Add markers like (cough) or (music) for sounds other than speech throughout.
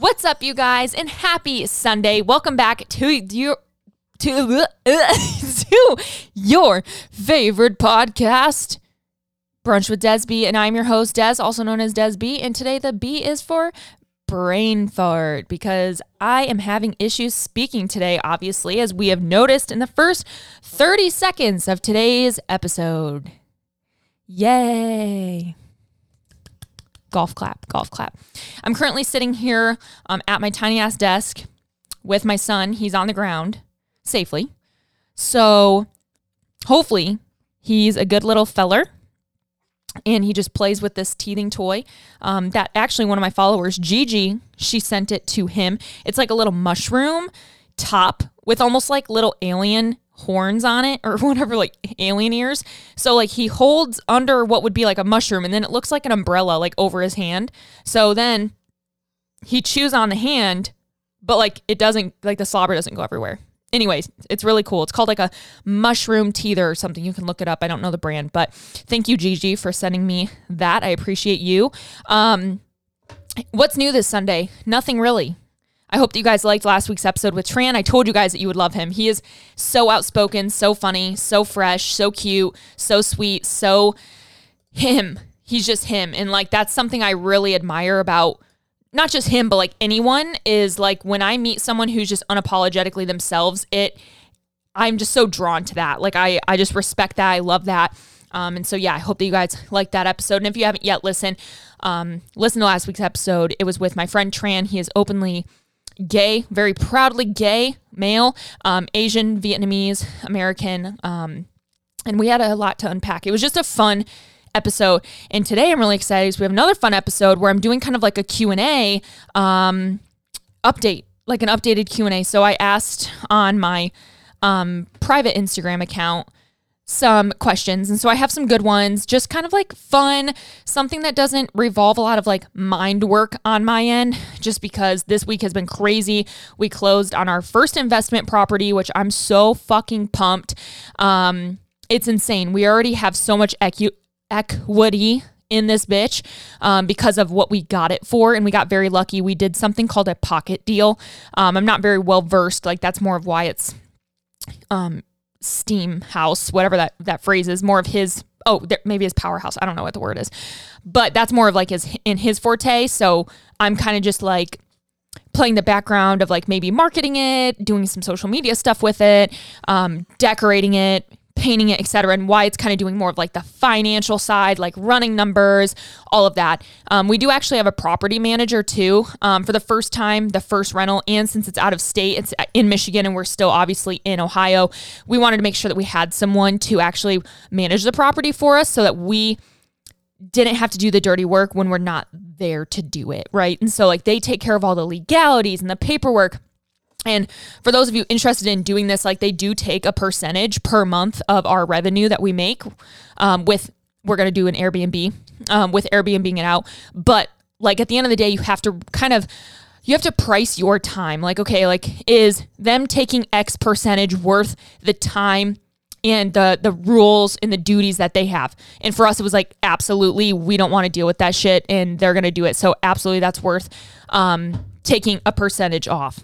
What's up, you guys, and happy Sunday. Welcome back to your to, (laughs) to your favorite podcast, Brunch with Des B, and I'm your host, Des, also known as Des B. And today the B is for brain fart because I am having issues speaking today, obviously, as we have noticed in the first 30 seconds of today's episode. Yay! Golf clap, golf clap. I'm currently sitting here um, at my tiny ass desk with my son. He's on the ground safely. So hopefully he's a good little feller and he just plays with this teething toy um, that actually one of my followers gigi she sent it to him it's like a little mushroom top with almost like little alien horns on it or (laughs) whatever, like alien ears. So like he holds under what would be like a mushroom and then it looks like an umbrella like over his hand. So then he chews on the hand, but like it doesn't like the slobber doesn't go everywhere. Anyways, it's really cool. It's called like a mushroom teether or something. You can look it up. I don't know the brand, but thank you, Gigi, for sending me that. I appreciate you. Um, what's new this Sunday? Nothing really. I hope that you guys liked last week's episode with Tran. I told you guys that you would love him. He is so outspoken, so funny, so fresh, so cute, so sweet, so him. He's just him. And like that's something I really admire about not just him, but like anyone is like when I meet someone who's just unapologetically themselves, it I'm just so drawn to that. Like I I just respect that. I love that. Um, and so yeah, I hope that you guys liked that episode. And if you haven't yet listened, um, listen to last week's episode. It was with my friend Tran. He is openly gay, very proudly gay male, um, Asian, Vietnamese, American. Um, and we had a lot to unpack. It was just a fun episode. And today I'm really excited because we have another fun episode where I'm doing kind of like a Q&A um, update, like an updated Q&A. So I asked on my um, private Instagram account some questions. And so I have some good ones, just kind of like fun, something that doesn't revolve a lot of like mind work on my end, just because this week has been crazy. We closed on our first investment property, which I'm so fucking pumped. Um, it's insane. We already have so much equi- equity in this bitch um, because of what we got it for. And we got very lucky. We did something called a pocket deal. Um, I'm not very well versed. Like, that's more of Wyatt's um, steam house, whatever that that phrase is, more of his oh, there, maybe his powerhouse. I don't know what the word is. But that's more of like his in his forte, so I'm kind of just like playing the background of like maybe marketing it, doing some social media stuff with it, um, decorating it, painting it, etc., and Wyatt's kind of doing more of like the financial side, like running numbers, all of that. Um, we do actually have a property manager too um, for the first time, the first rental, and since it's out of state, it's in Michigan, and we're still obviously in Ohio. We wanted to make sure that we had someone to actually manage the property for us, so that we didn't have to do the dirty work when we're not there to do it, right? And so like they take care of all the legalities and the paperwork and for those of you interested in doing this, like they do take a percentage per month of our revenue that we make. Um, with we're gonna do an Airbnb um, with Airbnb being it out, but like at the end of the day, you have to kind of you have to price your time. Like okay, like is them taking X percentage worth the time and the the rules and the duties that they have. And for us, it was like absolutely we don't want to deal with that shit, and they're gonna do it. So absolutely, that's worth um, taking a percentage off.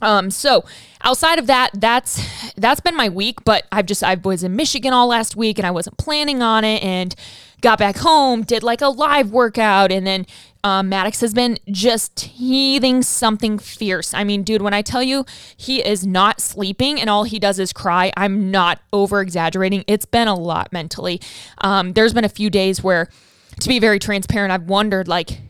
Um, so outside of that, that's that's been my week. But I've just I was in Michigan all last week and I wasn't planning on it and got back home, did like a live workout, and then um, Maddox has been just teething something fierce. I mean, dude, when I tell you he is not sleeping and all he does is cry, I'm not over exaggerating. It's been a lot mentally. Um, there's been a few days where, to be very transparent, I've wondered like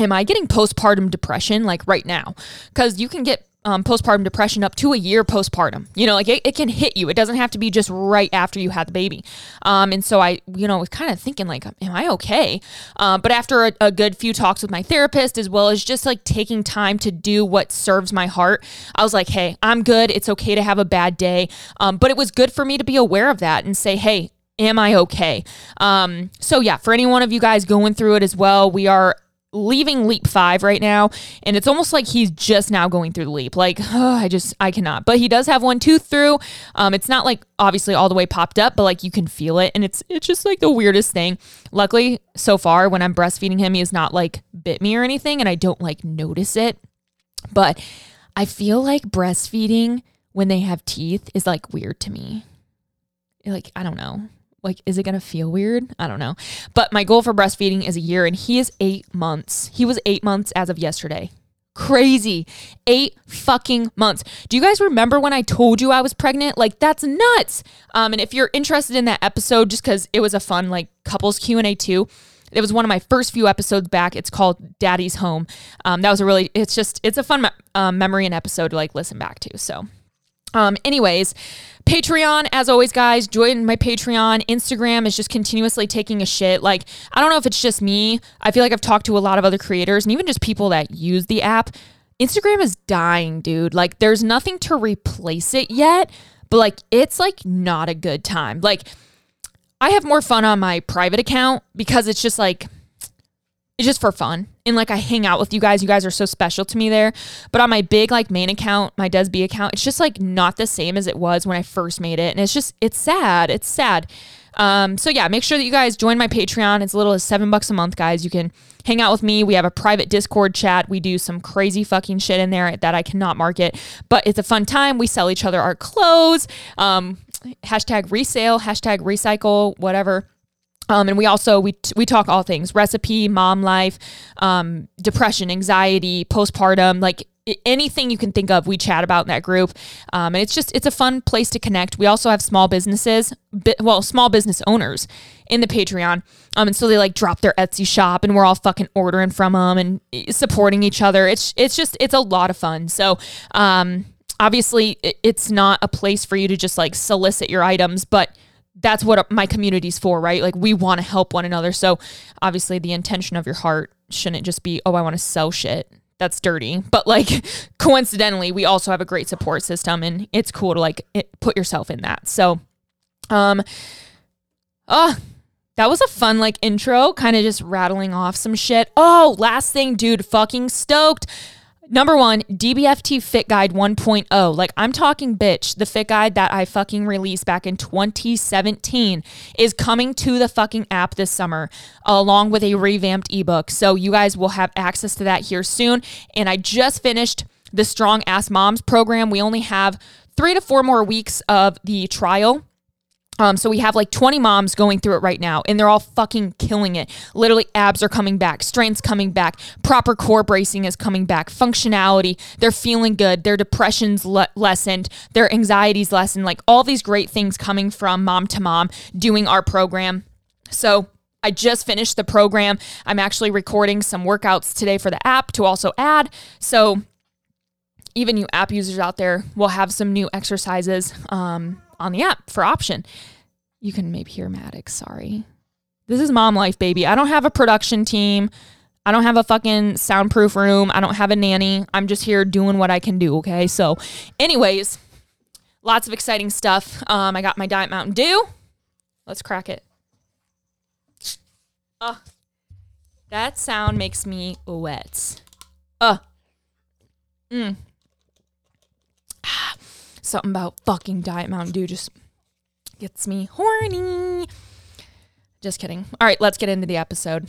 am I getting postpartum depression like right now? Because you can get um, postpartum depression up to a year postpartum. You know, like it, it, can hit you. It doesn't have to be just right after you had the baby. Um, and so I, you know, was kind of thinking like, am I okay? Uh, but after a, a, good few talks with my therapist, as well as just like taking time to do what serves my heart, I was like, hey, I'm good. It's okay to have a bad day. Um, but it was good for me to be aware of that and say, hey, am I okay? Um, so yeah, for any one of you guys going through it as well, we are leaving leap five right now and it's almost like he's just now going through the leap. Like oh, (sighs) i just i cannot. But he does have one tooth through. Um it's not like obviously all the way popped up but like you can feel it and it's it's just like the weirdest thing. Luckily so far when i'm breastfeeding him he has not like bit me or anything and i don't like notice it. But i feel like breastfeeding when they have teeth is like weird to me. Like i don't know like is it going to feel weird? I don't know. But my goal for breastfeeding is a year and he is eight months. He was eight months as of yesterday. Crazy. Eight fucking months. Do you guys remember when i told you i was pregnant? Like that's nuts. Um and if you're interested in that episode just because it was a fun like couples q&a too it was one of my first few episodes back. It's called daddy's home. Um, that was a really it's just it's a fun um, memory and episode to like listen back to so. Um, anyways, Patreon, as always, guys, join my Patreon. Instagram is just continuously taking a shit. Like, I don't know if it's just me. I feel like I've talked to a lot of other creators and even just people that use the app. Instagram is dying, dude. Like, there's nothing to replace it yet, but like, it's like not a good time. Like, I have more fun on my private account because it's just like, it's just for fun. And like I hang out with you guys. You guys are so special to me there. But on my big like main account, my Desb account, it's just like not the same as it was when I first made it. And it's just it's sad. It's sad. Um, so yeah, make sure that you guys join my Patreon. It's little as seven bucks a month, guys. You can hang out with me. We have a private Discord chat. We do some crazy fucking shit in there that I cannot market, but it's a fun time. We sell each other our clothes. Um, hashtag resale, hashtag recycle, whatever. Um, and we also we we talk all things recipe, mom life, um, depression, anxiety, postpartum, like anything you can think of. We chat about in that group, um, and it's just it's a fun place to connect. We also have small businesses, well, small business owners in the Patreon, um, and so they like drop their Etsy shop, and we're all fucking ordering from them and supporting each other. It's it's just it's a lot of fun. So. Um, obviously, it's not a place for you to just like solicit your items, but that's what my community's for, right? Like we want to help one another. So obviously the intention of your heart shouldn't just be, oh, I want to sell shit. That's dirty. But like (laughs) coincidentally, we also have a great support system and it's cool to like it, put yourself in that. So um uh that was a fun like intro, kind of just rattling off some shit. Oh, last thing, dude, fucking stoked. Number one, DBFT Fit Guide 1.0. Like I'm talking bitch, the fit guide that I fucking released back in 2017 is coming to the fucking app this summer, along with a revamped ebook. So you guys will have access to that here soon. And I just finished the Strong Ass Moms program. We only have three to four more weeks of the trial. Um, so we have like 20 moms going through it right now, and they're all fucking killing it. Literally, abs are coming back, strength's coming back, proper core bracing is coming back, functionality. They're feeling good. Their depression's le- lessened, their anxiety's lessened. Like all these great things coming from mom to mom doing our program. So I just finished the program. I'm actually recording some workouts today for the app to also add. So even you app users out there will have some new exercises. Um, on the app for option. You can maybe hear Maddox. Sorry. This is mom life, baby. I don't have a production team. I don't have a fucking soundproof room. I don't have a nanny. I'm just here doing what I can do. Okay. So, anyways, lots of exciting stuff. Um, I got my Diet Mountain Dew. Let's crack it. Uh, that sound makes me wet. Uh. Mm. Ah. Something about fucking Diet Mountain Dew just gets me horny. Just kidding. All right, let's get into the episode.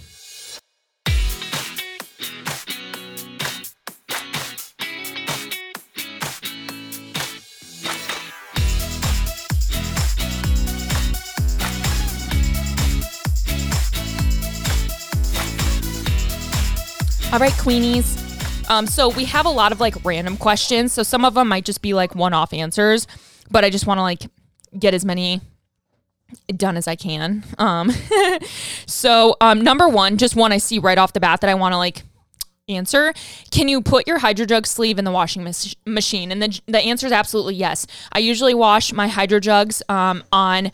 All right, Queenies. Um, so we have a lot of like random questions. So some of them might just be like one off answers, but I just want to like get as many done as I can. Um, (laughs) so um, number one, just one I see right off the bat that I want to like answer. Can you put your hydro jug sleeve in the washing mas- machine? And the, the answer is absolutely yes. I usually wash my HydroJugs um, on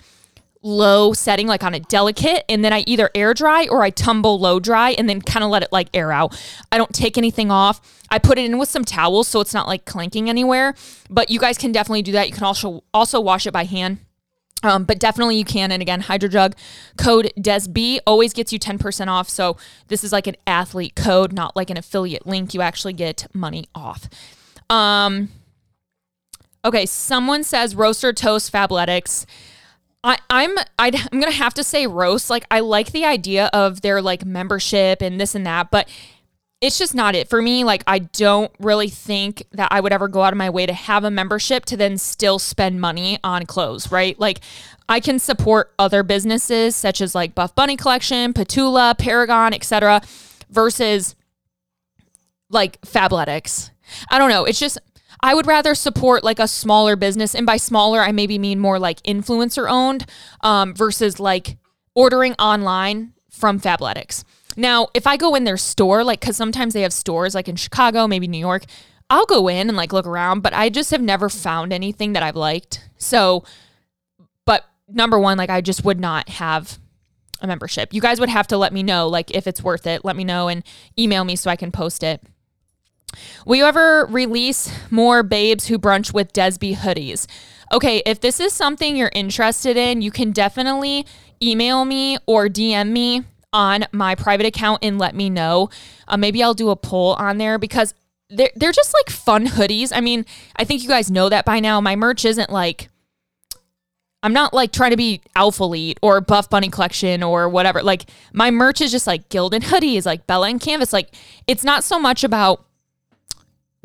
low setting, like on a delicate, and then I either air dry or I tumble low dry and then kind of let it like air out. I don't take anything off. I put it in with some towels so it's not like clanking anywhere. But you guys can definitely do that. You can also also wash it by hand. Um, but definitely you can. And again, HydroJug code DESB always gets you 10% off. So this is like an athlete code, not like an affiliate link. You actually get money off. Um, okay, someone says roaster toast Fabletics. I, I'm i am gonna have to say roast. Like I like the idea of their like membership and this and that, but it's just not it for me. Like, I don't really think that I would ever go out of my way to have a membership to then still spend money on clothes, right? Like, I can support other businesses such as like Buff Bunny Collection, Petula, Paragon, etc., versus like Fabletics. I don't know. It's just I would rather support like a smaller business, and by smaller, I maybe mean more like influencer owned um, versus like ordering online from Fabletics. Now, if I go in their store, like, cause sometimes they have stores like in Chicago, maybe New York, I'll go in and like look around, but I just have never found anything that I've liked. So, but number one, like, I just would not have a membership. You guys would have to let me know, like, if it's worth it. Let me know and email me so I can post it. Will you ever release more Babes Who Brunch with Desby hoodies? Okay, if this is something you're interested in, you can definitely email me or DM me on my private account and let me know. Uh, maybe I'll do a poll on there because they're, they're just like fun hoodies. I mean, I think you guys know that by now. My merch isn't like, I'm not like trying to be Alphalete or Buff Bunny Collection or whatever. Like, my merch is just like Gildan (laughs) hoodies, like Bella and Canvas. Like, it's not so much about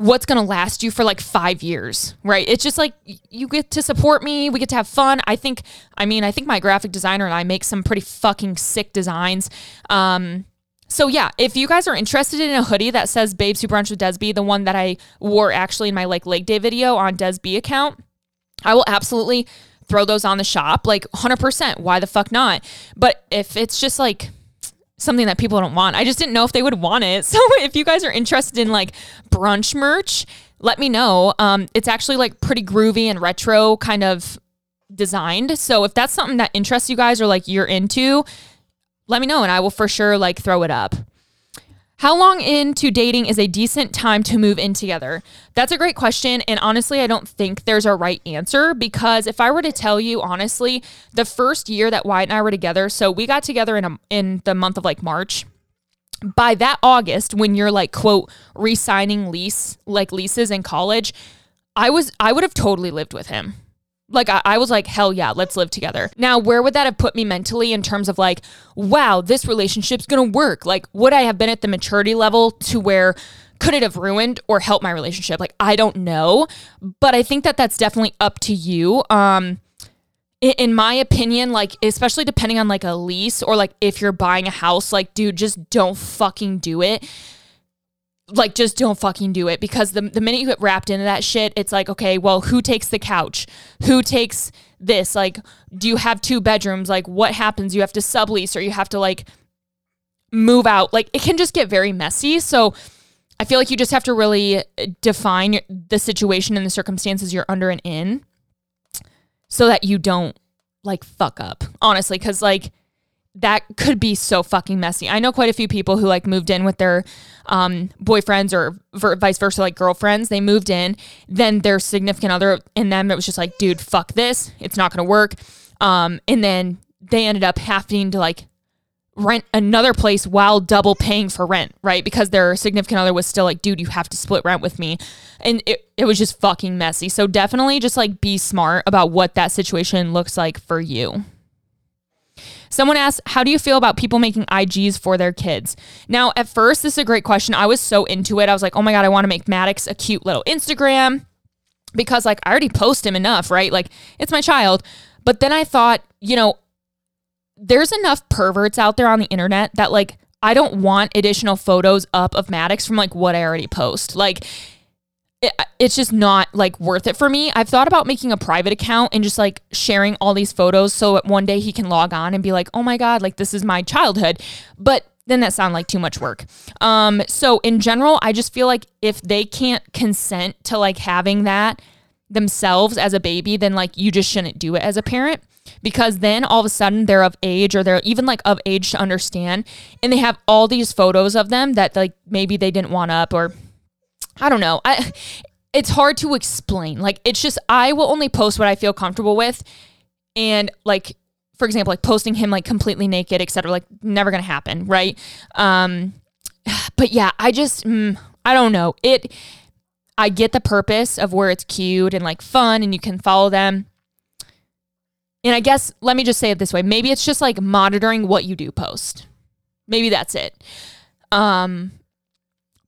what's going to last you for like five years, right? It's just like you get to support me. We get to have fun. I think, I mean, I think my graphic designer and I make some pretty fucking sick designs. Um, so yeah, if you guys are interested in a hoodie that says Babes Who Brunch with Desby, the one that I wore actually in my like leg day video on Desby account, I will absolutely throw those on the shop. Like 100%. Why the fuck not? But if it's just like, something that people don't want. I just didn't know if they would want it. (laughs) So if you guys are interested in like brunch merch, let me know. Um, it's actually like pretty groovy and retro kind of designed. So if that's something that interests you guys or like you're into, let me know and I will for sure like throw it up. How long into dating is a decent time to move in together? That's a great question. And honestly, I don't think there's a right answer because if I were to tell you honestly, the first year that Wyatt and I were together, so we got together in a, in the month of like March. By that August, when you're like quote re-signing lease like leases in college, I was I would have totally lived with him. Like I, I, was like, hell yeah, let's live together. Now, where would that have put me mentally in terms of like, wow, this relationship's gonna work? Like, would I have been at the maturity level to where could it have ruined or helped my relationship? Like, I don't know, but I think that that's definitely up to you. Um, in, in my opinion, like especially depending on like a lease or like if you're buying a house, like dude, just don't fucking do it like just don't fucking do it. Because the, the minute you get wrapped into that shit it's like okay well who takes the couch? Who takes this? Like do you have two bedrooms? Like what happens? You have to sublease or you have to like move out. Like it can just get very messy. So i feel like you just have to really define the situation and the circumstances you're under and in so that you don't like fuck up honestly. Because like that could be so fucking messy. I know quite a few people who like moved in with their um, boyfriends or vice versa, like girlfriends. They moved in, then their significant other in them, it was just like, dude, fuck this. It's not going to work. Um, and then they ended up having to like rent another place while double paying for rent, right? Because their significant other was still like, dude, you have to split rent with me. And it, it was just fucking messy. So definitely just like be smart about what that situation looks like for you. Someone asked, How do you feel about people making IGs for their kids? Now, at first, this is a great question. I was so into it. I was like, Oh my God, I want to make Maddox a cute little Instagram because, like, I already post him enough, right? Like, it's my child. But then I thought, you know, there's enough perverts out there on the internet that, like, I don't want additional photos up of Maddox from like what I already post. Like, it, it's just not like worth it for me. I've thought about making a private account and just like sharing all these photos so that one day he can log on and be like, "Oh my god, like this is my childhood." But then that sounds like too much work. Um so in general, I just feel like if they can't consent to like having that themselves as a baby, then like you just shouldn't do it as a parent because then all of a sudden they're of age or they're even like of age to understand and they have all these photos of them that like maybe they didn't want up or I don't know. I it's hard to explain. Like it's just I will only post what I feel comfortable with. and like for example, like posting him like completely naked, etc. Like never gonna happen, right? Um, (sighs) but yeah, I just mm, I don't know it. I get the purpose of where it's cute and like fun, and you can follow them. And I guess let me just say it this way: maybe it's just like monitoring what you do post. Maybe that's it. Um,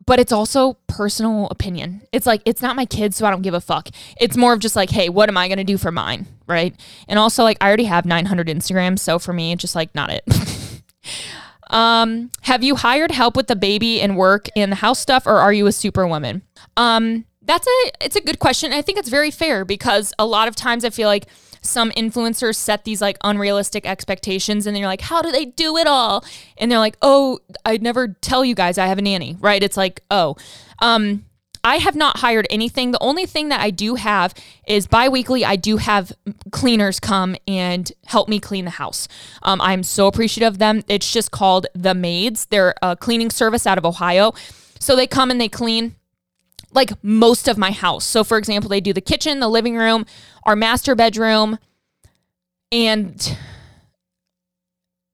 but it's also personal opinion. It's like it's not my kids, so I don't give a fuck. It's more of just like, hey, what am I gonna do for mine, right? And also like I already have 900 Instagrams, so for me, it's just like not it. (laughs) um, have you hired help with the baby and work and the house stuff, or are you a superwoman? Um, that's a it's a good question. I think it's very fair because a lot of times I feel like some influencers set these like unrealistic expectations and then you're like, how do they do it all? And they're like, oh, I'd never tell you guys I have a nanny, right? It's like, oh, um, I have not hired anything. The only thing that I do have is biweekly. I do have cleaners come and help me clean the house. Um, I'm so appreciative of them. It's just called the Maids. They're a cleaning service out of Ohio. So they come and they clean like most of my house. So, for example, they do the kitchen, the living room, our master bedroom, and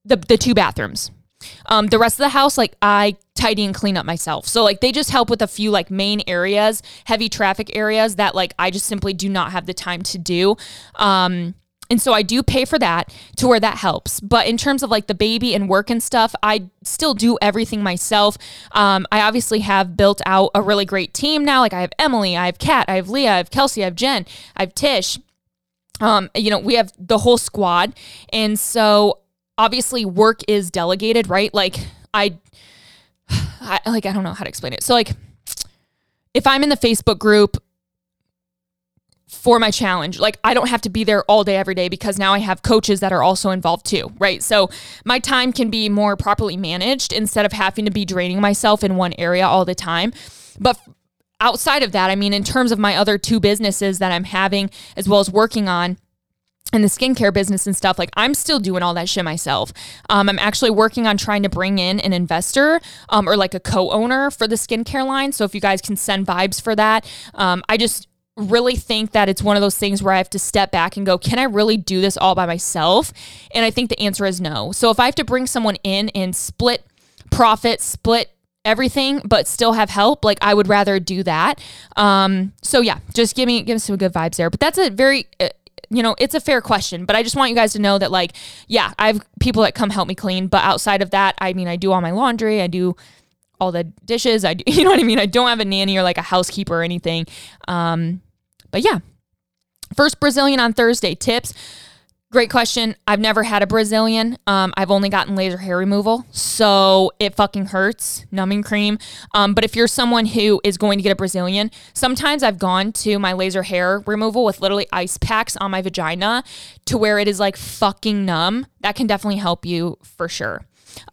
the the two bathrooms. Um, the rest of the house, like I tidy and clean up myself. So like they just help with a few like main areas, heavy traffic areas that like I just simply do not have the time to do. Um, and so I do pay for that to where that helps. But in terms of like the baby and work and stuff, I still do everything myself. Um, I obviously have built out a really great team now. Like I have Emily, I have Kat, I have Leah, I have Kelsey, I have Jen, I have Tish. Um, you know, we have the whole squad. And so obviously work is delegated, right? Like I, (sighs) I like I don't know how to explain it. So like if I'm in the Facebook group for my challenge. Like I don't have to be there all day every day because now I have coaches that are also involved too, right? So my time can be more properly managed instead of having to be draining myself in one area all the time. But outside of that, I mean in terms of my other two businesses that I'm having as well as working on and the skincare business and stuff, like I'm still doing all that shit myself. Um, I'm actually working on trying to bring in an investor um, or like a co owner for the skincare line. So if you guys can send vibes for that, um, I just really think that it's one of those things where I have to step back and go, can I really do this all by myself? And I think the answer is no. So if I have to bring someone in and split profit, split everything, but still have help, like I would rather do that. Um, so yeah, just give me give me some good vibes there. But that's a very uh, you know, it's a fair question, but I just want you guys to know that like, yeah, I have people that come help me clean, but outside of that, I mean, I do all my laundry, I do all the dishes. I do, (laughs) you know what I mean? I don't have a nanny or like a housekeeper or anything. Um, but yeah. First Brazilian on Thursday. Tips. Great question. I've never had a Brazilian. Um, I've only gotten laser hair removal, so it fucking hurts, numbing cream. Um, but if you're someone who is going to get a Brazilian, sometimes I've gone to my laser hair removal with literally ice packs on my vagina to where it is like fucking numb. That can definitely help you for sure.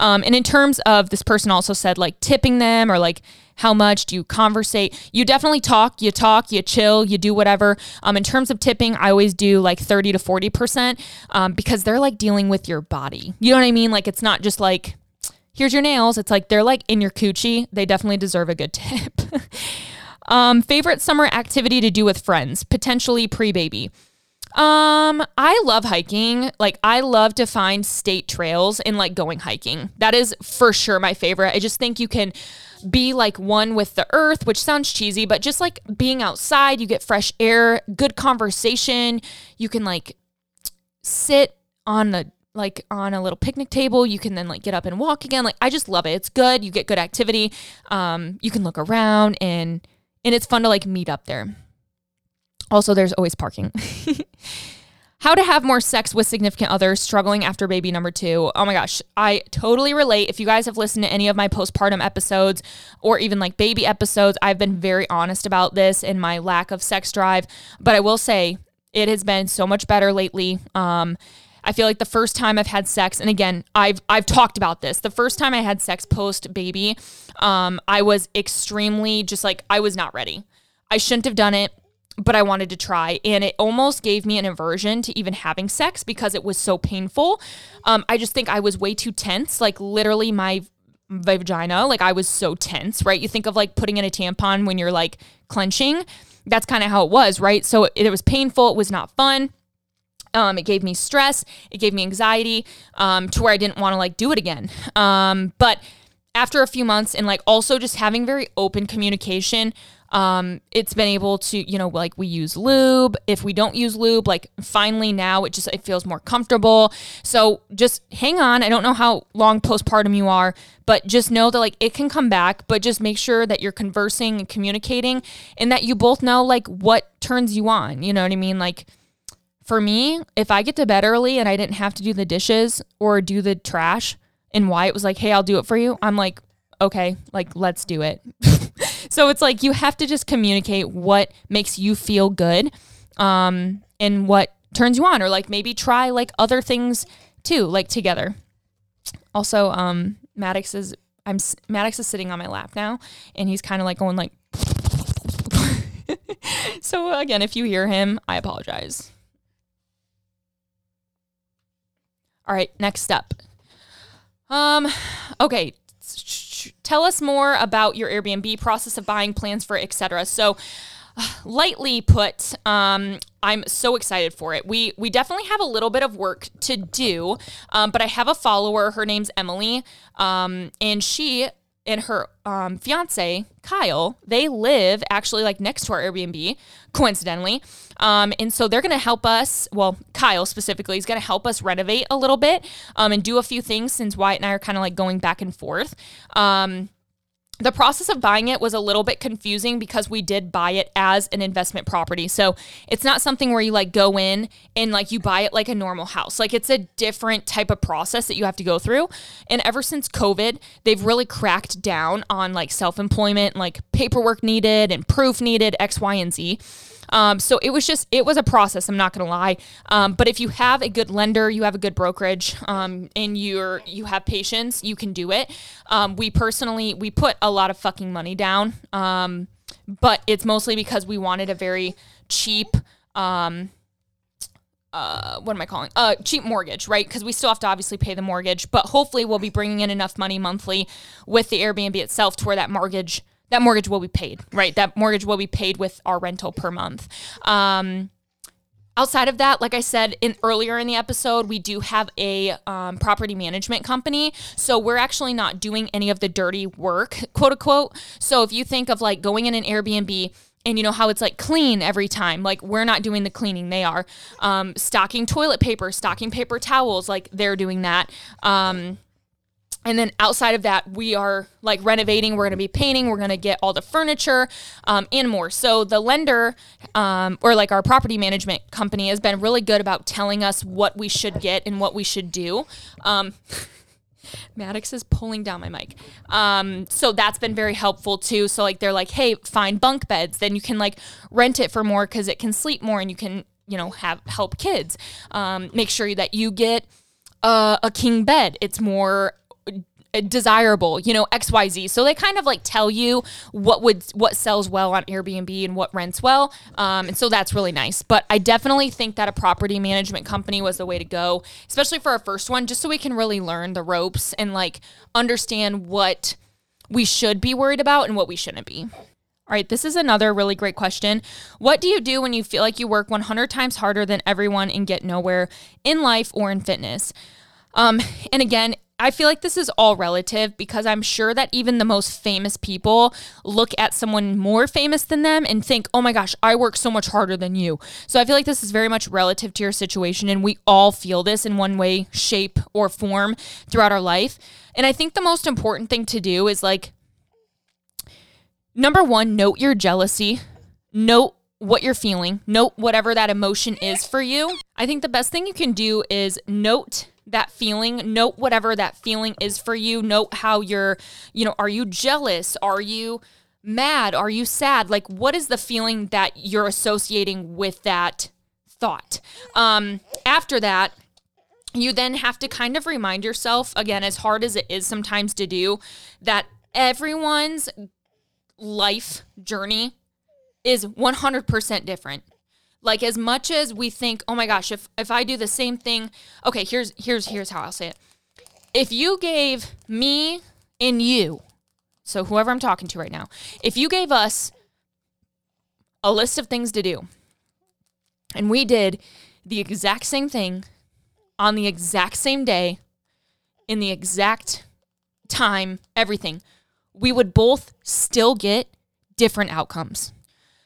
Um, and in terms of this person also said like tipping them or like how much do you conversate? You definitely talk, you talk, you chill, you do whatever. Um, in terms of tipping, I always do like 30 to 40% um, because they're like dealing with your body. You know what I mean? Like it's not just like, here's your nails. It's like they're like in your coochie. They definitely deserve a good tip. (laughs) um, favorite summer activity to do with friends, potentially pre baby. Um, I love hiking. Like I love to find state trails and like going hiking. That is for sure my favorite. I just think you can be like one with the earth, which sounds cheesy, but just like being outside, you get fresh air, good conversation. You can like sit on the like on a little picnic table. You can then like get up and walk again. Like I just love it. It's good. You get good activity. Um, you can look around and and it's fun to like meet up there. Also, there's always parking. (laughs) How to have more sex with significant others struggling after baby number two. Oh my gosh, I totally relate. If you guys have listened to any of my postpartum episodes or even like baby episodes, I've been very honest about this and my lack of sex drive. But I will say it has been so much better lately. Um, I feel like the first time I've had sex, and again, I've I've talked about this. The first time I had sex post baby, um, I was extremely just like I was not ready. I shouldn't have done it but I wanted to try. And it almost gave me an aversion to even having sex because it was so painful. Um, I just think I was way too tense. Like, literally, my vagina, like, I was so tense, right? You think of like putting in a tampon when you're like clenching. That's kind of how it was, right? So it, it was painful. It was not fun. Um, it gave me stress. It gave me anxiety um, to where I didn't want to like do it again. Um, but after a few months and like also just having very open communication, um, it's been able to, you know, like we use lube. If we don't use lube, like finally now it just it feels more comfortable. So just hang on. I don't know how long postpartum you are, but just know that like it can come back, but just make sure that you're conversing and communicating and that you both know like what turns you on. You know what I mean? Like for me, if I get to bed early and I didn't have to do the dishes or do the trash, and Wyatt was like, hey, I'll do it for you, I'm like, okay, like, let's do it. (laughs) so it's like you have to just communicate what makes you feel good um, and what turns you on, or like maybe try like other things too, like together. Also, um, Maddox is I'm Maddox is sitting on my lap now, and he's kind of like going like. (laughs) so again, if you hear him, I apologize. All right, next step. Um, okay, tell us more about your Airbnb process of buying plans for etc. So, lightly put, um, I'm so excited for it. We we definitely have a little bit of work to do, um, but I have a follower. Her name's Emily, um, and she and her um, fiance Kyle, they live actually like next to our Airbnb, coincidentally. Um, and so they're to help us. Well, Kyle specifically is to help us renovate a little bit um, and do a few things since Wyatt and I are kind of like going back and forth. Um, the process of buying it was a little bit confusing because we did buy it as an investment property. So it's not something where you like go in and like you buy it like a normal house. Like it's a different type of process that you have to go through. And ever since COVID, they've really cracked down on like self employment, like paperwork needed and proof needed, X, Y, and Z. Um, so it was just, it was a process. I'm not going to lie. Um, but if you have a good lender, you have a good brokerage, um, and you're, you have patience, you can do it. Um, we personally, we put a lot of fucking money down. Um, but it's mostly because we wanted a very cheap, um, uh, what am I calling? Uh, cheap mortgage, right? Because we still have to obviously pay the mortgage, but hopefully we'll be bringing in enough money monthly with the Airbnb itself to where that mortgage that mortgage will be paid, right? That mortgage will be paid with our rental per month. Um, outside of that, like I said in earlier in the episode, we do have a um, property management company. So we're actually not doing any of the dirty work, quote unquote. So if you think of like going in an Airbnb, and you know how it's like clean every time like we're not doing the cleaning they are um, stocking toilet paper stocking paper towels like they're doing that um, and then outside of that, we are like renovating. We're going to be painting. We're going to get all the furniture um, and more. So the lender um, or like our property management company has been really good about telling us what we should get and what we should do. Um, (laughs) Maddox is pulling down my mic. Um, so that's been very helpful too. So like they're like, hey, find bunk beds. Then you can like rent it for more because it can sleep more and you can you know have help kids. Um, make sure that you get uh, a king bed. It's more desirable, you know, XYZ. So they kind of like tell you what would what sells well on Airbnb and what rents well. Um, and so that's really nice. But I definitely think that a property management company was the way to go, especially for our first one, just so we can really learn the ropes and like understand what we should be worried about and what we shouldn't be. All right, this is another really great question. What do you do when you feel like you work 100 times harder than everyone and get nowhere in life or in fitness? Um, and again, I feel like this is all relative because I'm sure that even the most famous people look at someone more famous than them and think, oh my gosh, I work so much harder than you. So I feel like this is very much relative to your situation, and we all feel this in one way, shape, or form throughout our life. And I think the most important thing to do is like, number one, note your jealousy, note what you're feeling, note whatever that emotion is for you. I think the best thing you can do is note that feeling. Note whatever that feeling is for you. Note how you're you know are you jealous? Are you mad? Are you sad? Like what is the feeling that you're associating with that thought? Um after that you then have to kind of remind yourself again as hard as it is sometimes to do that everyone's life journey is 100% different like as much as we think, "Oh my gosh, if if I do the same thing, okay, here's here's here's how I'll say it. If you gave me and you, so whoever I'm talking to right now, if you gave us a list of things to do and we did the exact same thing on the exact same day in the exact time, everything, we would both still get different outcomes.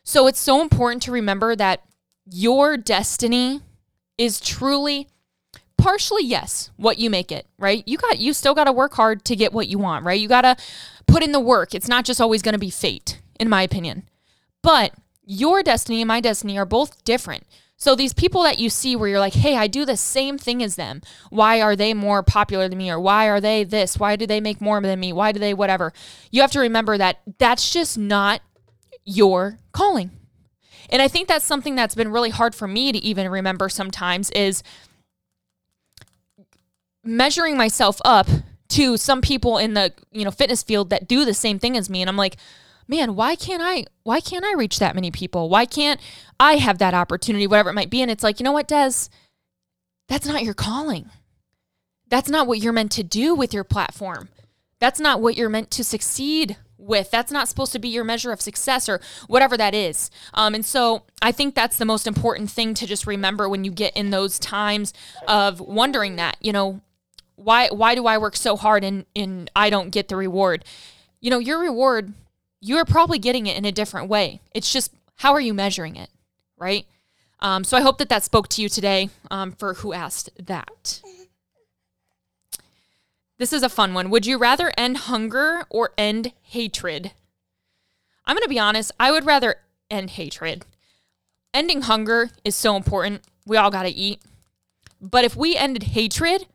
So it's so important to remember that your destiny is truly partially yes what you make it right? You got you still got to work hard to get what you want right? You got to put in the work. It's not just always going to be fate in my opinion. But your destiny and my destiny are both different. So these people that you see where you're like hey i do the same thing as them. Why are they more popular than me? Or why are they this? Why do they make more than me? Why do they whatever? You have to remember that that's just not your calling and i think that's something that's been really hard for me to even remember sometimes is measuring myself up to some people in the you know fitness field that do the same thing as me. And I'm like man why can't I why can't I reach that many people? Why can't I have that opportunity whatever it might be? And it's like you know what Des? That's not your calling. That's not what you're meant to do with your platform. That's not what you're meant to succeed with. That's not supposed to be your measure of success or whatever that is. Um, and so I think that's the most important thing to just remember when you get in those times of wondering that, you know, why why do I work so hard and and I don't get the reward? You know, your reward, you are probably getting it in a different way. It's just how are you measuring it, right? Um, so I hope that that spoke to you today um, for who asked that. This is a fun one. Would you rather end hunger or end hatred? I'm going to be honest, I would rather end hatred. Ending hunger is so important. We all got to eat. But if we ended hatred,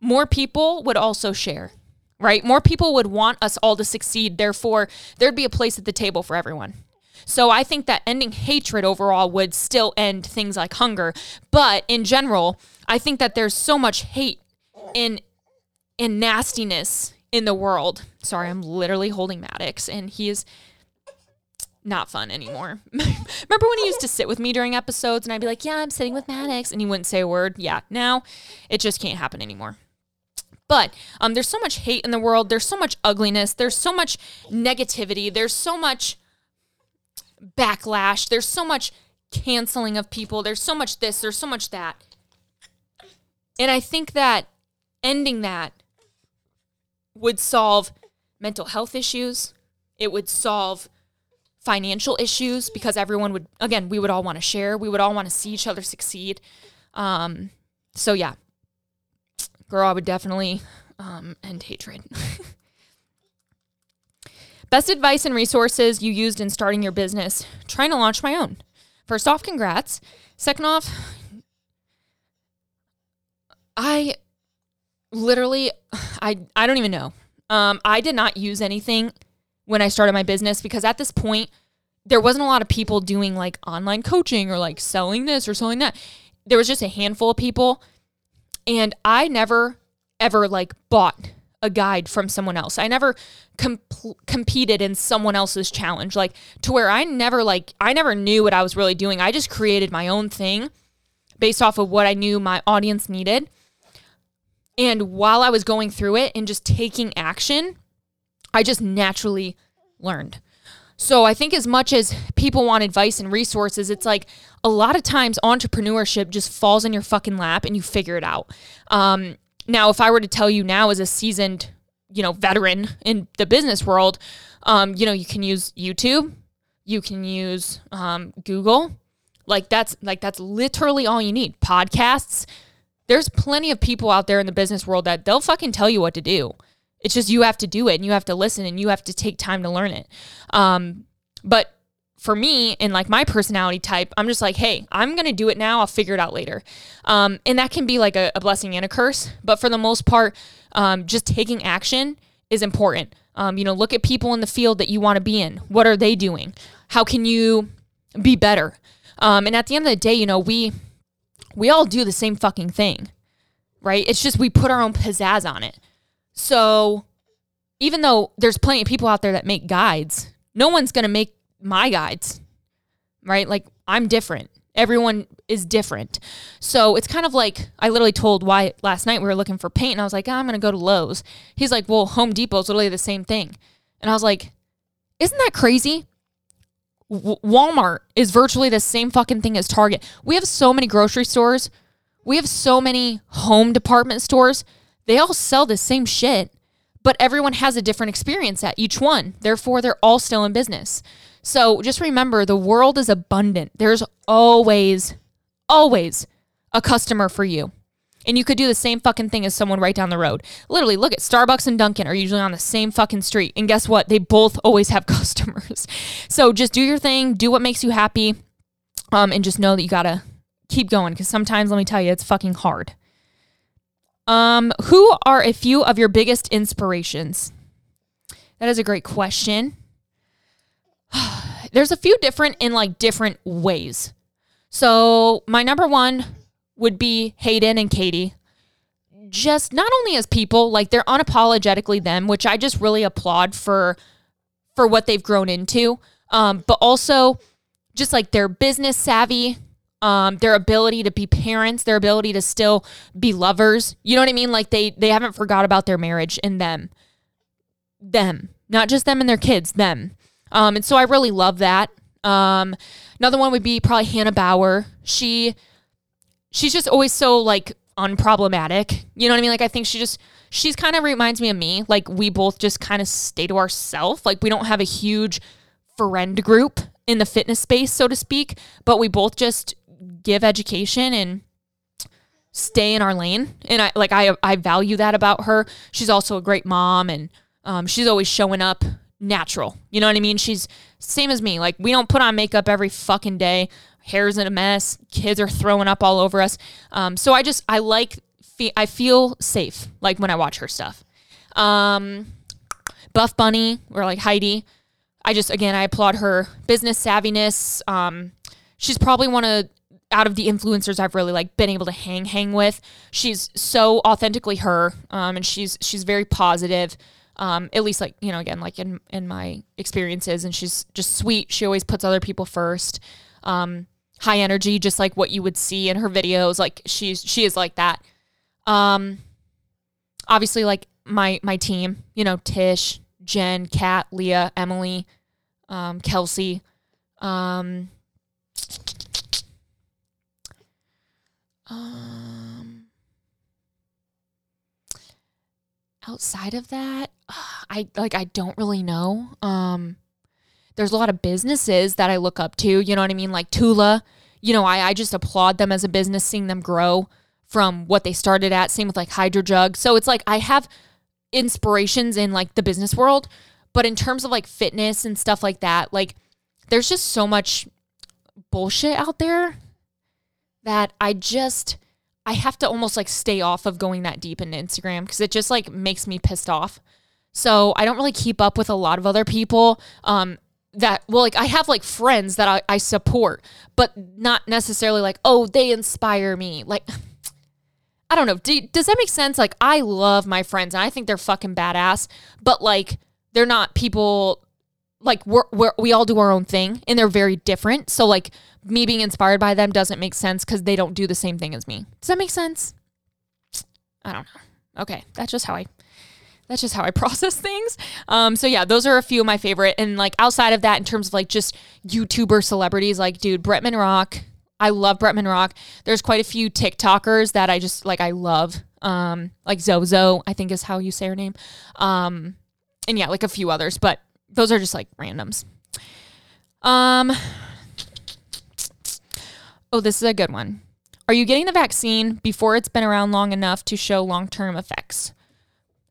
more people would also share, right? More people would want us all to succeed. Therefore, there'd be a place at the table for everyone. So I think that ending hatred overall would still end things like hunger. But in general, I think that there's so much hate in in nastiness in the world. Sorry, I'm literally holding Maddox and he is not fun anymore. (laughs) Remember when he used to sit with me during episodes and I'd be like, "Yeah, I'm sitting with Maddox," and he wouldn't say a word. Yeah, now it just can't happen anymore. But um, there's so much hate in the world. There's so much ugliness. There's so much negativity. There's so much backlash. There's so much canceling of people. There's so much this. There's so much that. And I think that ending that would solve mental health issues. It would solve financial issues because everyone would, again, we would all want to share. We would all want to see each other succeed. Um, so, yeah, girl, I would definitely um, end hatred. (laughs) Best advice and resources you used in starting your business, trying to launch my own. First off, congrats. Second off, I literally, (sighs) I I don't even know. Um, I did not use anything when I started my business because at this point there wasn't a lot of people doing like online coaching or like selling this or selling that. There was just a handful of people and I never ever like bought a guide from someone else. I never comp- competed in someone else's challenge like to where I never like I never knew what I was really doing. I just created my own thing based off of what I knew my audience needed. And while I was going through it and just taking action, I just naturally learned. So I think as much as people want advice and resources, it's like a lot of times entrepreneurship just falls in your fucking lap and you figure it out. Um, now, if I were to tell you now as a seasoned, you know, veteran in the business world, um, you know, you can use YouTube, you can use um, Google. Like that's like that's literally all you need. Podcasts. There's plenty of people out there in the business world that they'll fucking tell you what to do. It's just you have to do it and you have to listen and you have to take time to learn it. Um, but for me and like my personality type, I'm just like, hey, I'm gonna do it now. I'll figure it out later. Um, and that can be like a, a, blessing and a curse. But for the most part, um, just taking action is important. Um, you know, look at people in the field that you want to be in. What are they doing? How can you be better? Um, and at the end of the day, you know, we we all do the same fucking thing, right? It's just we put our own pizzazz on it. So even though there's plenty of people out there that make guides, no one's gonna make my guides, right? Like I'm different. Everyone is different. So it's kind of like I literally told Wyatt last night we were looking for paint and I was like, oh, I'm going to go to Lowe's. He's like, well, Home Depot's literally the same thing. And I was like, isn't that crazy? W- Walmart is virtually the same fucking thing as Target. We have so many grocery stores. We have so many home department stores. They all sell the same shit, but everyone has a different experience at each one. Therefore, they're all still in business. So just remember the world is abundant. There's always, always a customer for you. And you could do the same fucking thing as someone right down the road. Literally, look at Starbucks and Dunkin' are usually on the same fucking street. And guess what? They both always have (laughs) customers. So just do your thing, do what makes you happy, um, and just know that you gotta keep going. Because sometimes, let me tell you, it's fucking hard. Um, who are a few of your biggest inspirations? That is a great question. (sighs) There's a few different in like different ways. So my number one would be Hayden and Katie. Just not only as people, like they're unapologetically them, which I just really applaud for for what they've grown into. Um, but also just like their business savvy, um, their ability to be parents, their ability to still be lovers. You know what I mean? Like they they haven't forgot about their marriage and them. Them. Not just them and their kids, them. Um, and so I really love that. Um, another one would be probably Hannah Bauer. She she's just always so like unproblematic. You know what I mean? Like I think she just she's kind of reminds me of me. Like we both just kind of stay to ourselves. Like we don't have a huge friend group in the fitness space, so to speak, but we both just give education and stay in our lane. And I like I I value that about her. She's also a great mom and um, she's always showing up natural. You know what I mean? She's same as me. Like we don't put on makeup every fucking day hair's in a mess, kids are throwing up all over us. Um, so I just I like I feel safe like when I watch her stuff. Um, Buff Bunny or like Heidi, I just again I applaud her business savviness. Um, she's probably one of out of the influencers I've really like been able to hang hang with. She's so authentically her, um, and she's she's very positive. Um, at least like you know again like in in my experiences, and she's just sweet. She always puts other people first. Um, high energy, just like what you would see in her videos. Like she's she is like that. Um, obviously, like my my team, you know, Tish, Jen, Kat, Leah, Emily, um, Kelsey. Um, um, outside of that, (sighs) I like I don't really know. Um, there's a lot of businesses that I look up to. You know what I mean? Like Tula. You know, I, I just applaud them as a business, seeing them grow from what they started at. Same with like HydroJug. So it's like I have inspirations in like the business world, but in terms of like fitness and stuff like that, like there's just so much bullshit out there that I just I have to almost like stay off of going that deep into Instagram because it just like makes me pissed off. So I don't really keep up with a lot of other people. Um, that well like i have like friends that I, I support but not necessarily like oh they inspire me. Like (sighs) i don't know. Do, does that make sense? Like i love my friends and i think they're fucking badass but like they're not people like we're, we're we all do our own thing and they're very different. So like me being inspired by them doesn't make sense because they don't do the same thing as me. Does that make sense? I don't know. Okay. That's just how i that's just how I (laughs) process things. Um, so yeah, those are a few of my favorite. And like outside of that, in terms of like just YouTuber celebrities, like dude, Bretman Rock. I love Bretman Rock. There's quite a few TikTokers that I just like. I love. Um, like Zozo, I think is how you say her name. Um, and yeah, like a few others, but those are just like randoms. Um. Oh, this is a good one. Are you getting the vaccine before it's been around long enough to show long term effects?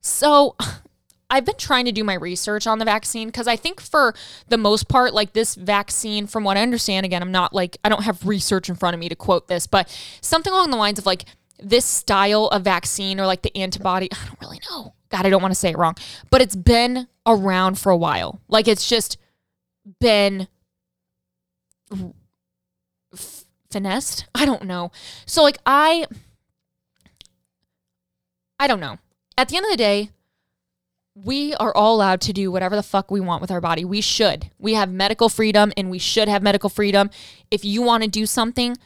So (laughs) I've been trying to do my research on the vaccine because I think for the most part, like this vaccine, from what I understand, again, I'm not like, I don't have research in front of me to quote this, but something along the lines of like this style of vaccine or like the antibody, I don't really know. God, I don't want to say it wrong, but it's been around for a while. Like it's just been f- finessed. I don't know. So like I, I don't know at the end of the day, we are all allowed to do whatever the fuck we want with our body. We should. We have medical freedom and we should have medical freedom. If you want to do something,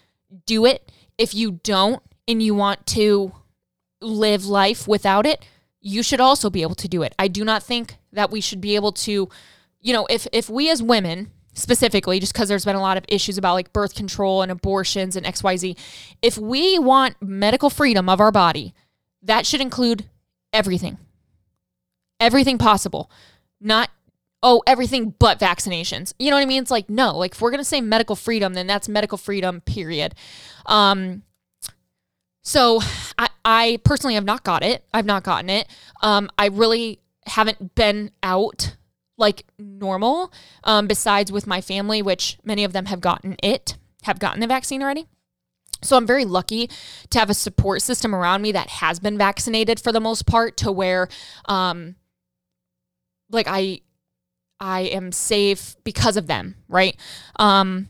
do it. If you don't and you want to live life without it, you should also be able to do it. I do not think that we should be able to, you know, if if we as women specifically, just because there's been a lot of issues about like birth control and abortions and XYZ. If we want medical freedom of our body, that should include everything, everything possible, not oh, everything but vaccinations. You know what I mean? It's like, no, like if we're going to say medical freedom, then that's medical freedom, period. Um, so I, I personally have not got it. I've not gotten it. Um, I really haven't been out like normal, um, besides with my family, which many of them have gotten it, have gotten the vaccine already. So I'm very lucky to have a support system around me that has been vaccinated for the most part to where um like I I am safe because of them, right? Um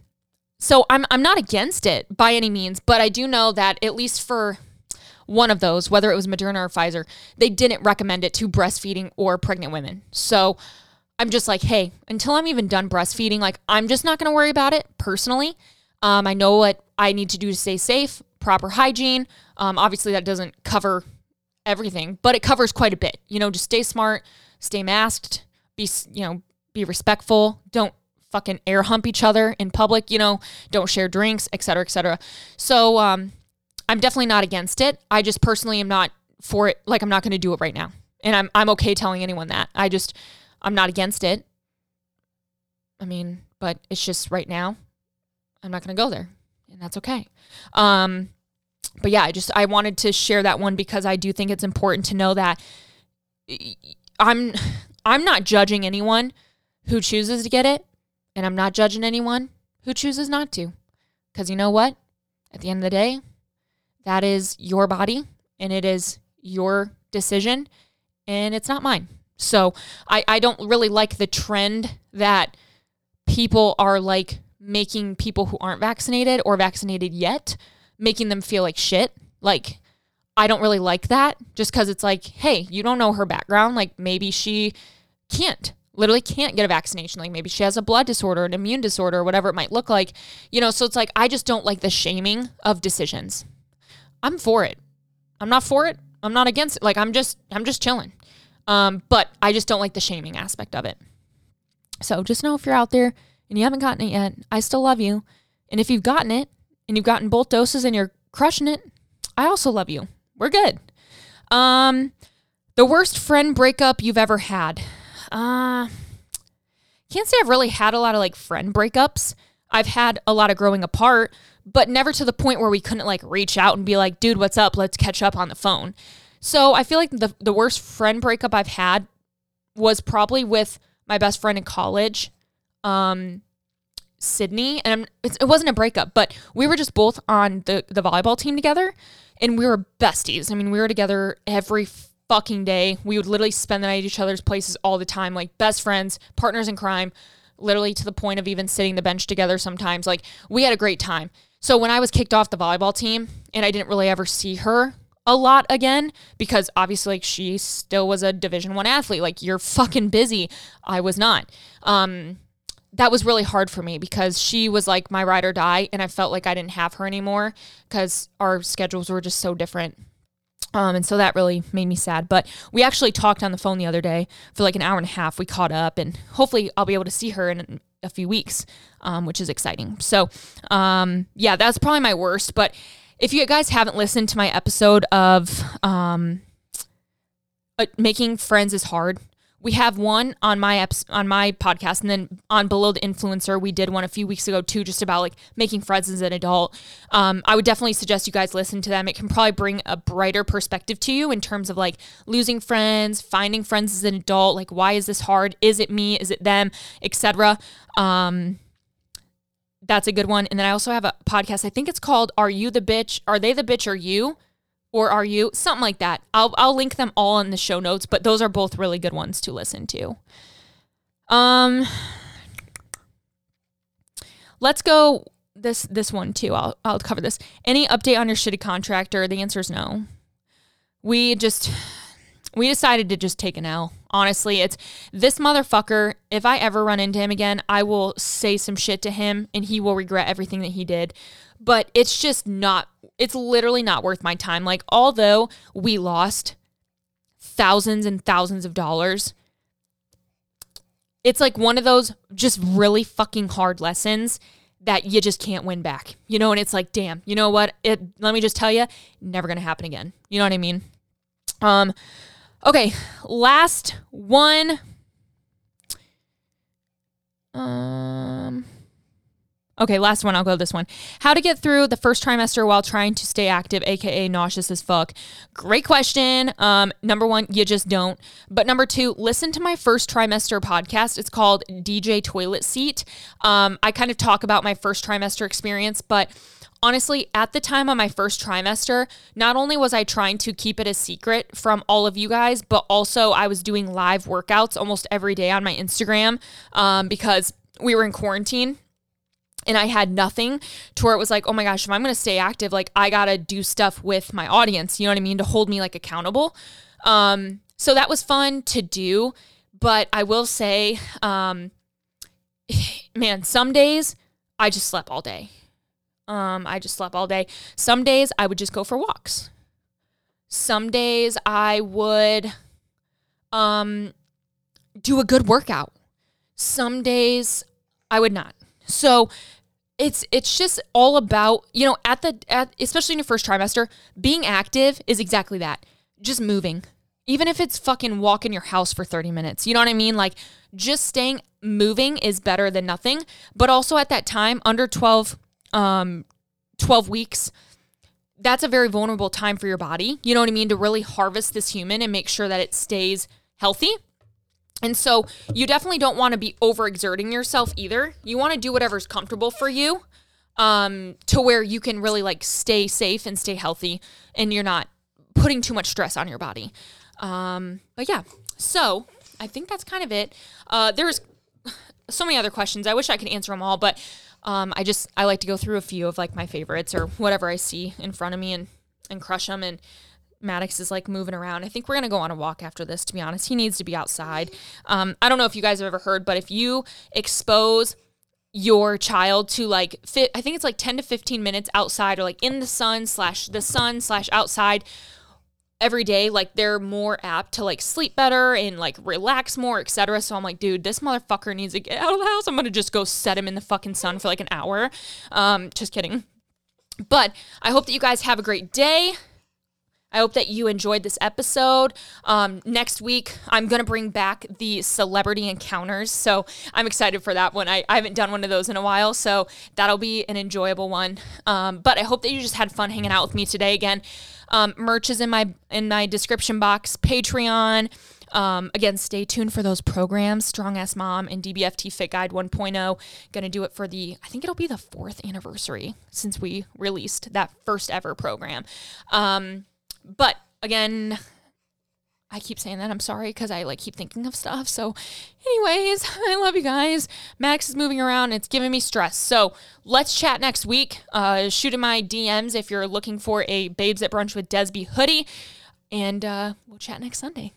so I'm I'm not against it by any means, but I do know that at least for one of those, whether it was Moderna or Pfizer, they didn't recommend it to breastfeeding or pregnant women. So I'm just like, hey, until I'm even done breastfeeding, like I'm just not going to worry about it personally. Um, I know what I need to do to stay safe, proper hygiene. Um, obviously, that doesn't cover everything, but it covers quite a bit. You know, just stay smart, stay masked, be you know, be respectful. Don't fucking air hump each other in public. You know, don't share drinks, etc., etc. So, um, I'm definitely not against it. I just personally am not for it. Like, I'm not going to do it right now, and I'm I'm okay telling anyone that. I just I'm not against it. I mean, but it's just right now, I'm not going to go there, and that's okay. Um, but yeah, I just I wanted to share that one because I do think it's important to know that I'm I'm not judging anyone who chooses to get it, and I'm not judging anyone who chooses not to. Because you know what? At the end of the day, that is your body and it is your decision, and it's not mine. So I, I don't really like the trend that people are like making people who aren't vaccinated or vaccinated yet, making them feel like shit. Like, I don't really like that just because it's like, hey, you don't know her background. Like, maybe she can't, literally can't get a vaccination. Like, maybe she has a blood disorder, an immune disorder, whatever it might look like. You know, so it's like, I just don't like the shaming of decisions. I'm for it. I'm not for it. I'm not against it. Like, I'm just, I'm just chilling. Um, but I just don't like the shaming aspect of it. So just know if you're out there and you haven't gotten it yet, I still love you. And if you've gotten it and you've gotten both doses and you're crushing it, I also love you. We're good. Um, the worst friend breakup you've ever had. Uh, can't say I've really had a lot of like friend breakups. I've had a lot of growing apart, but never to the point where we couldn't like reach out and be like, dude, what's up? Let's catch up on the phone. So I feel like the the worst friend breakup I've had was probably with my best friend in college, um, Sydney, and it wasn't a breakup, but we were just both on the the volleyball team together, and we were besties. I mean, we were together every fucking day. We would literally spend the night at each other's places all the time, like best friends, partners in crime, literally to the point of even sitting the bench together sometimes. Like we had a great time. So when I was kicked off the volleyball team and I didn't really ever see her a lot again because obviously like she still was a division 1 athlete like you're fucking busy I was not um that was really hard for me because she was like my ride or die and I felt like I didn't have her anymore cuz our schedules were just so different um, and so that really made me sad. But we actually talked on the phone the other day for like an hour and a half. We caught up, and hopefully, I'll be able to see her in a few weeks, um, which is exciting. So, um, yeah, that's probably my worst. But if you guys haven't listened to my episode of um, uh, making friends is hard, we have one on my eps- on my podcast, and then on Below the Influencer, we did one a few weeks ago too, just about like making friends as an adult. Um, I would definitely suggest you guys listen to them. It can probably bring a brighter perspective to you in terms of like losing friends, finding friends as an adult. Like, why is this hard? Is it me? Is it them? Etc. Um, that's a good one. And then I also have a podcast. I think it's called Are You the Bitch? Are They the Bitch or You? Or are you? Something like that. I'll I'll link them all in the show notes, but those are both really good ones to listen to. Um Let's go this this one too. I'll I'll cover this. Any update on your shitty contractor? The answer is no. We just we decided to just take an L. Honestly, it's this motherfucker. If I ever run into him again, I will say some shit to him and he will regret everything that he did. But it's just not, it's literally not worth my time. Like, although we lost thousands and thousands of dollars, it's like one of those just really fucking hard lessons that you just can't win back. You know, and it's like, damn, you know what? It let me just tell you, never gonna happen again. You know what I mean? Um, okay, last one. Um Okay, last one. I'll go this one. How to get through the first trimester while trying to stay active, aka nauseous as fuck. Great question. Um, number one, you just don't. But number two, listen to my first trimester podcast. It's called DJ Toilet Seat. Um, I kind of talk about my first trimester experience, but honestly, at the time of my first trimester, not only was I trying to keep it a secret from all of you guys, but also I was doing live workouts almost every day on my Instagram um, because we were in quarantine and I had nothing to where it was like, oh my gosh, if I'm going to stay active, like I got to do stuff with my audience, you know what I mean, to hold me like accountable. Um, so that was fun to do. But I will say, um, (sighs) man, some days I just slept all day. Um, I just slept all day. Some days I would just go for walks. Some days I would um, do a good workout. Some days I would not. So it's it's just all about you know at the at especially in your first trimester being active is exactly that. Just moving. Even if it's fucking walking your house for 30 minutes you know what i mean? Like just staying moving is better than nothing. But also at that time under 12 um 12 weeks that's a very vulnerable time for your body you know what i mean? To really harvest this human and make sure that it stays healthy and so you definitely don't want to be overexerting yourself either. You want to do whatever's comfortable for you um, to where you can really like stay safe and stay healthy and you're not putting too much stress on your body. Um, but yeah, so I think that's kind of it. Uh, there's so many other questions. I wish I could answer them all, but um, I just I like to go through a few of like my favorites or whatever I see in front of me and and crush them and Maddox is like moving around. I think we're gonna go on a walk after this. To be honest, he needs to be outside. Um, I don't know if you guys have ever heard, but if you expose your child to like fit, I think it's like ten to fifteen minutes outside or like in the sun slash the sun slash outside every day, like they're more apt to like sleep better and like relax more, etc. So I'm like, dude, this motherfucker needs to get out of the house. I'm gonna just go set him in the fucking sun for like an hour. Um, just kidding. But I hope that you guys have a great day. I hope that you enjoyed this episode. Um, next week, I'm going to bring back the celebrity encounters. So I'm excited for that one. I, I haven't done one of those in a while. So that'll be an enjoyable one. Um, but I hope that you just had fun hanging out with me today again. Um, merch is in my in my description box. Patreon. Um, again, stay tuned for those programs, Strong Ass Mom and DBFT Fit Guide 1.0. Gonna do it for the, I think it'll be the fourth anniversary since we released that first ever program. Um, but again, I keep saying that. I'm sorry because I like keep thinking of stuff. So, anyways, (laughs) I love you guys. Max is moving around. It's giving me stress. So let's chat next week. Uh, shoot in my DMs if you're looking for a Babes at Brunch with Desby hoodie, and uh, we'll chat next Sunday.